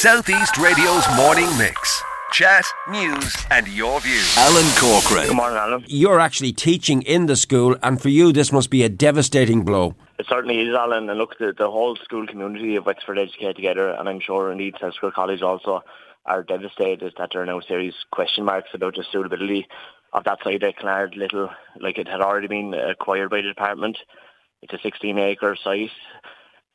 Southeast Radio's morning mix. Chat, news, and your views. Alan Corcoran. Good morning, Alan. You're actually teaching in the school, and for you, this must be a devastating blow. It certainly is, Alan. And look, the, the whole school community of Wexford Educate Together, and I'm sure indeed Selskar College also, are devastated that there are now serious question marks about the suitability of that site at Clonard Little. Like it had already been acquired by the department. It's a 16 acre site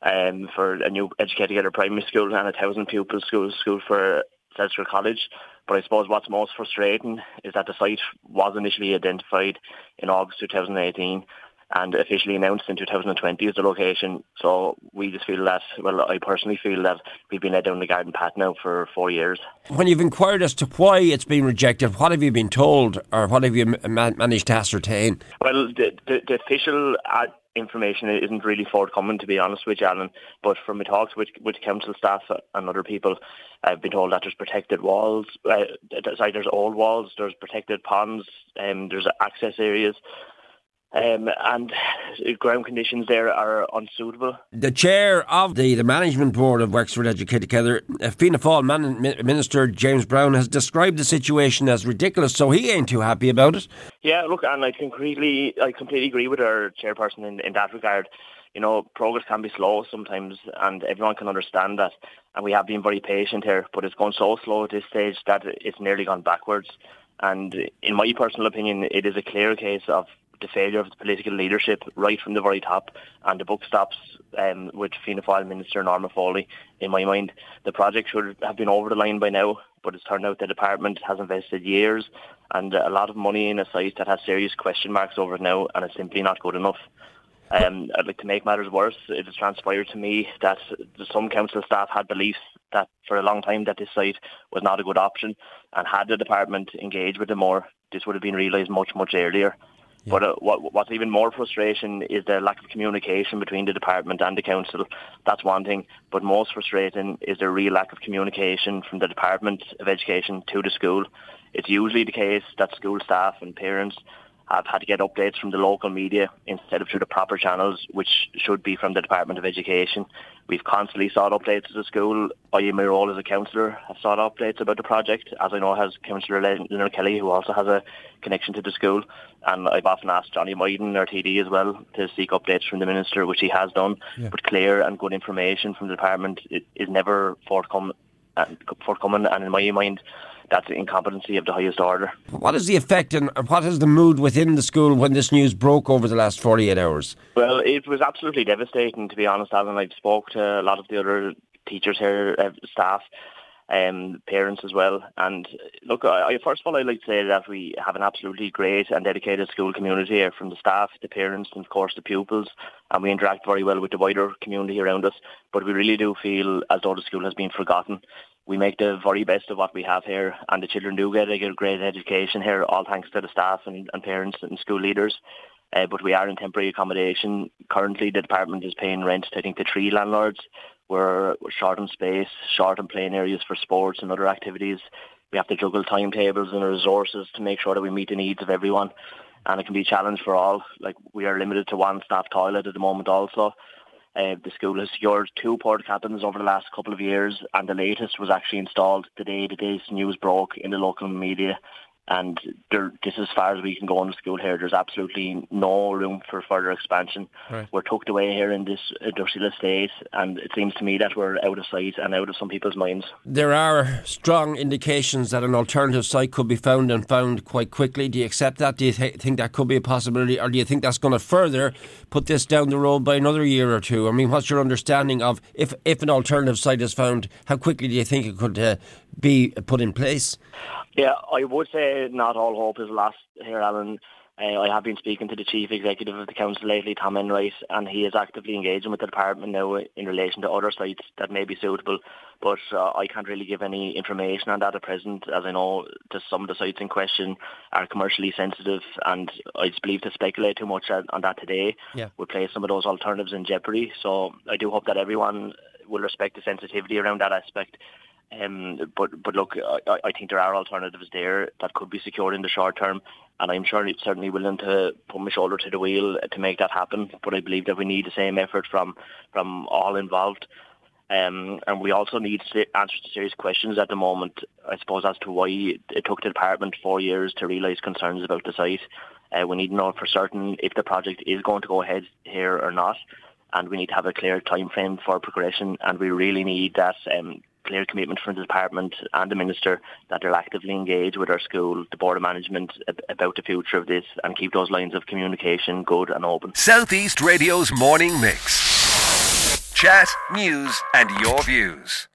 um, for a new Educate Together primary school and a thousand pupil school school for Selskar College. But I suppose what's most frustrating is that the site was initially identified in August 2018 and officially announced in 2020 as the location. So we just feel that, well, I personally feel that we've been led down the garden path now for four years. When you've inquired as to why it's been rejected, what have you been told or what have you ma- managed to ascertain? Well, the, the, the official ad- information isn't really forthcoming, to be honest with you, Alan. But from my talks with, with council staff and other people, I've been told that there's protected walls. Uh, sorry, there's old walls, there's protected ponds, um, there's access areas. Um, and ground conditions there are unsuitable. The chair of the, the management board of Wexford Educate Together, uh, Fianna Fáil man, Minister James Browne, has described the situation as ridiculous, so he ain't too happy about it. Yeah, look, and I completely, I completely agree with our chairperson in, in that regard. You know, progress can be slow sometimes, and everyone can understand that. And we have been very patient here, but it's gone so slow at this stage that it's nearly gone backwards. And in my personal opinion, it is a clear case of the failure of the political leadership right from the very top, and the book stops um, with Fianna Fáil Minister Norma Foley. In my mind, the project should have been over the line by now, but it's turned out the department has invested years and a lot of money in a site that has serious question marks over it now, and it's simply not good enough. Um, I'd like to make matters worse. It has transpired to me that some council staff had beliefs that for a long time that this site was not a good option, and had the department engaged with them more, this would have been realised much, much earlier. Yeah. But uh, what, what's even more frustration is the lack of communication between the department and the council. That's one thing. But most frustrating is the real lack of communication from the Department of Education to the school. It's usually the case that school staff and parents have had to get updates from the local media instead of through the proper channels, which should be from the Department of Education. We've constantly sought updates as a school. I, in my role as a councillor, have sought updates about the project, as I know has Councillor Leonard Kelly, who also has a connection to the school. And I've often asked Johnny Mythen, our TD, as well, to seek updates from the Minister, which he has done. Yeah. But clear and good information from the Department is never forthcoming, forthcoming and in my mind, that's incompetency of the highest order. What is the effect and what is the mood within the school when this news broke over the last 48 hours? Well, it was absolutely devastating, to be honest, Alan. I've spoke to a lot of the other teachers here, uh, staff, um, parents as well. And look, I, first of all, I'd like to say that we have an absolutely great and dedicated school community here, from the staff, the parents, and of course the pupils. And we interact very well with the wider community around us. But we really do feel as though the school has been forgotten we make the very best of what we have here, and the children do get a great education here, all thanks to the staff and, and parents and school leaders. Uh, but we are in temporary accommodation. Currently, the department is paying rent, to I think, to three landlords. We're, short on space, short on playing areas for sports and other activities. We have to juggle timetables and resources to make sure that we meet the needs of everyone. And it can be a challenge for all. Like, we are limited to one staff toilet at the moment also. Uh, the school has secured two port cabins over the last couple of years, and the latest was actually installed the day the day's news broke in the local media and there, this is as far as we can go in the school here. There's absolutely no room for further expansion. Right. We're tucked away here in this industrial estate, and it seems to me that we're out of sight and out of some people's minds. There are strong indications that an alternative site could be found and found quite quickly. Do you accept that? Do you th- think that could be a possibility, or do you think that's going to further put this down the road by another year or two? I mean, what's your understanding of if if an alternative site is found? How quickly do you think it could uh, be put in place? Yeah, I would say not all hope is lost here, Alan. Uh, I have been speaking to the chief executive of the council lately, Tom Enright, and he is actively engaging with the department now in relation to other sites that may be suitable. But uh, I can't really give any information on that at present, as I know that some of the sites in question are commercially sensitive, and I just believe to speculate too much on that today yeah. would place some of those alternatives in jeopardy. So I do hope that everyone will respect the sensitivity around that aspect um, but but look, I, I think there are alternatives there that could be secured in the short term, and I'm sure certainly willing to put my shoulder to the wheel to make that happen. But I believe that we need the same effort from from all involved. Um, and we also need answers to serious questions at the moment, I suppose, as to why it took the department four years to realise concerns about the site. Uh, we need to know for certain if the project is going to go ahead here or not, and we need to have a clear time frame for progression, and we really need that um, clear commitment from the department and the minister that they're actively engaged with our school, the board of management about the future of this and keep those lines of communication good and open. Southeast Radio's morning mix. Chat, news and your views.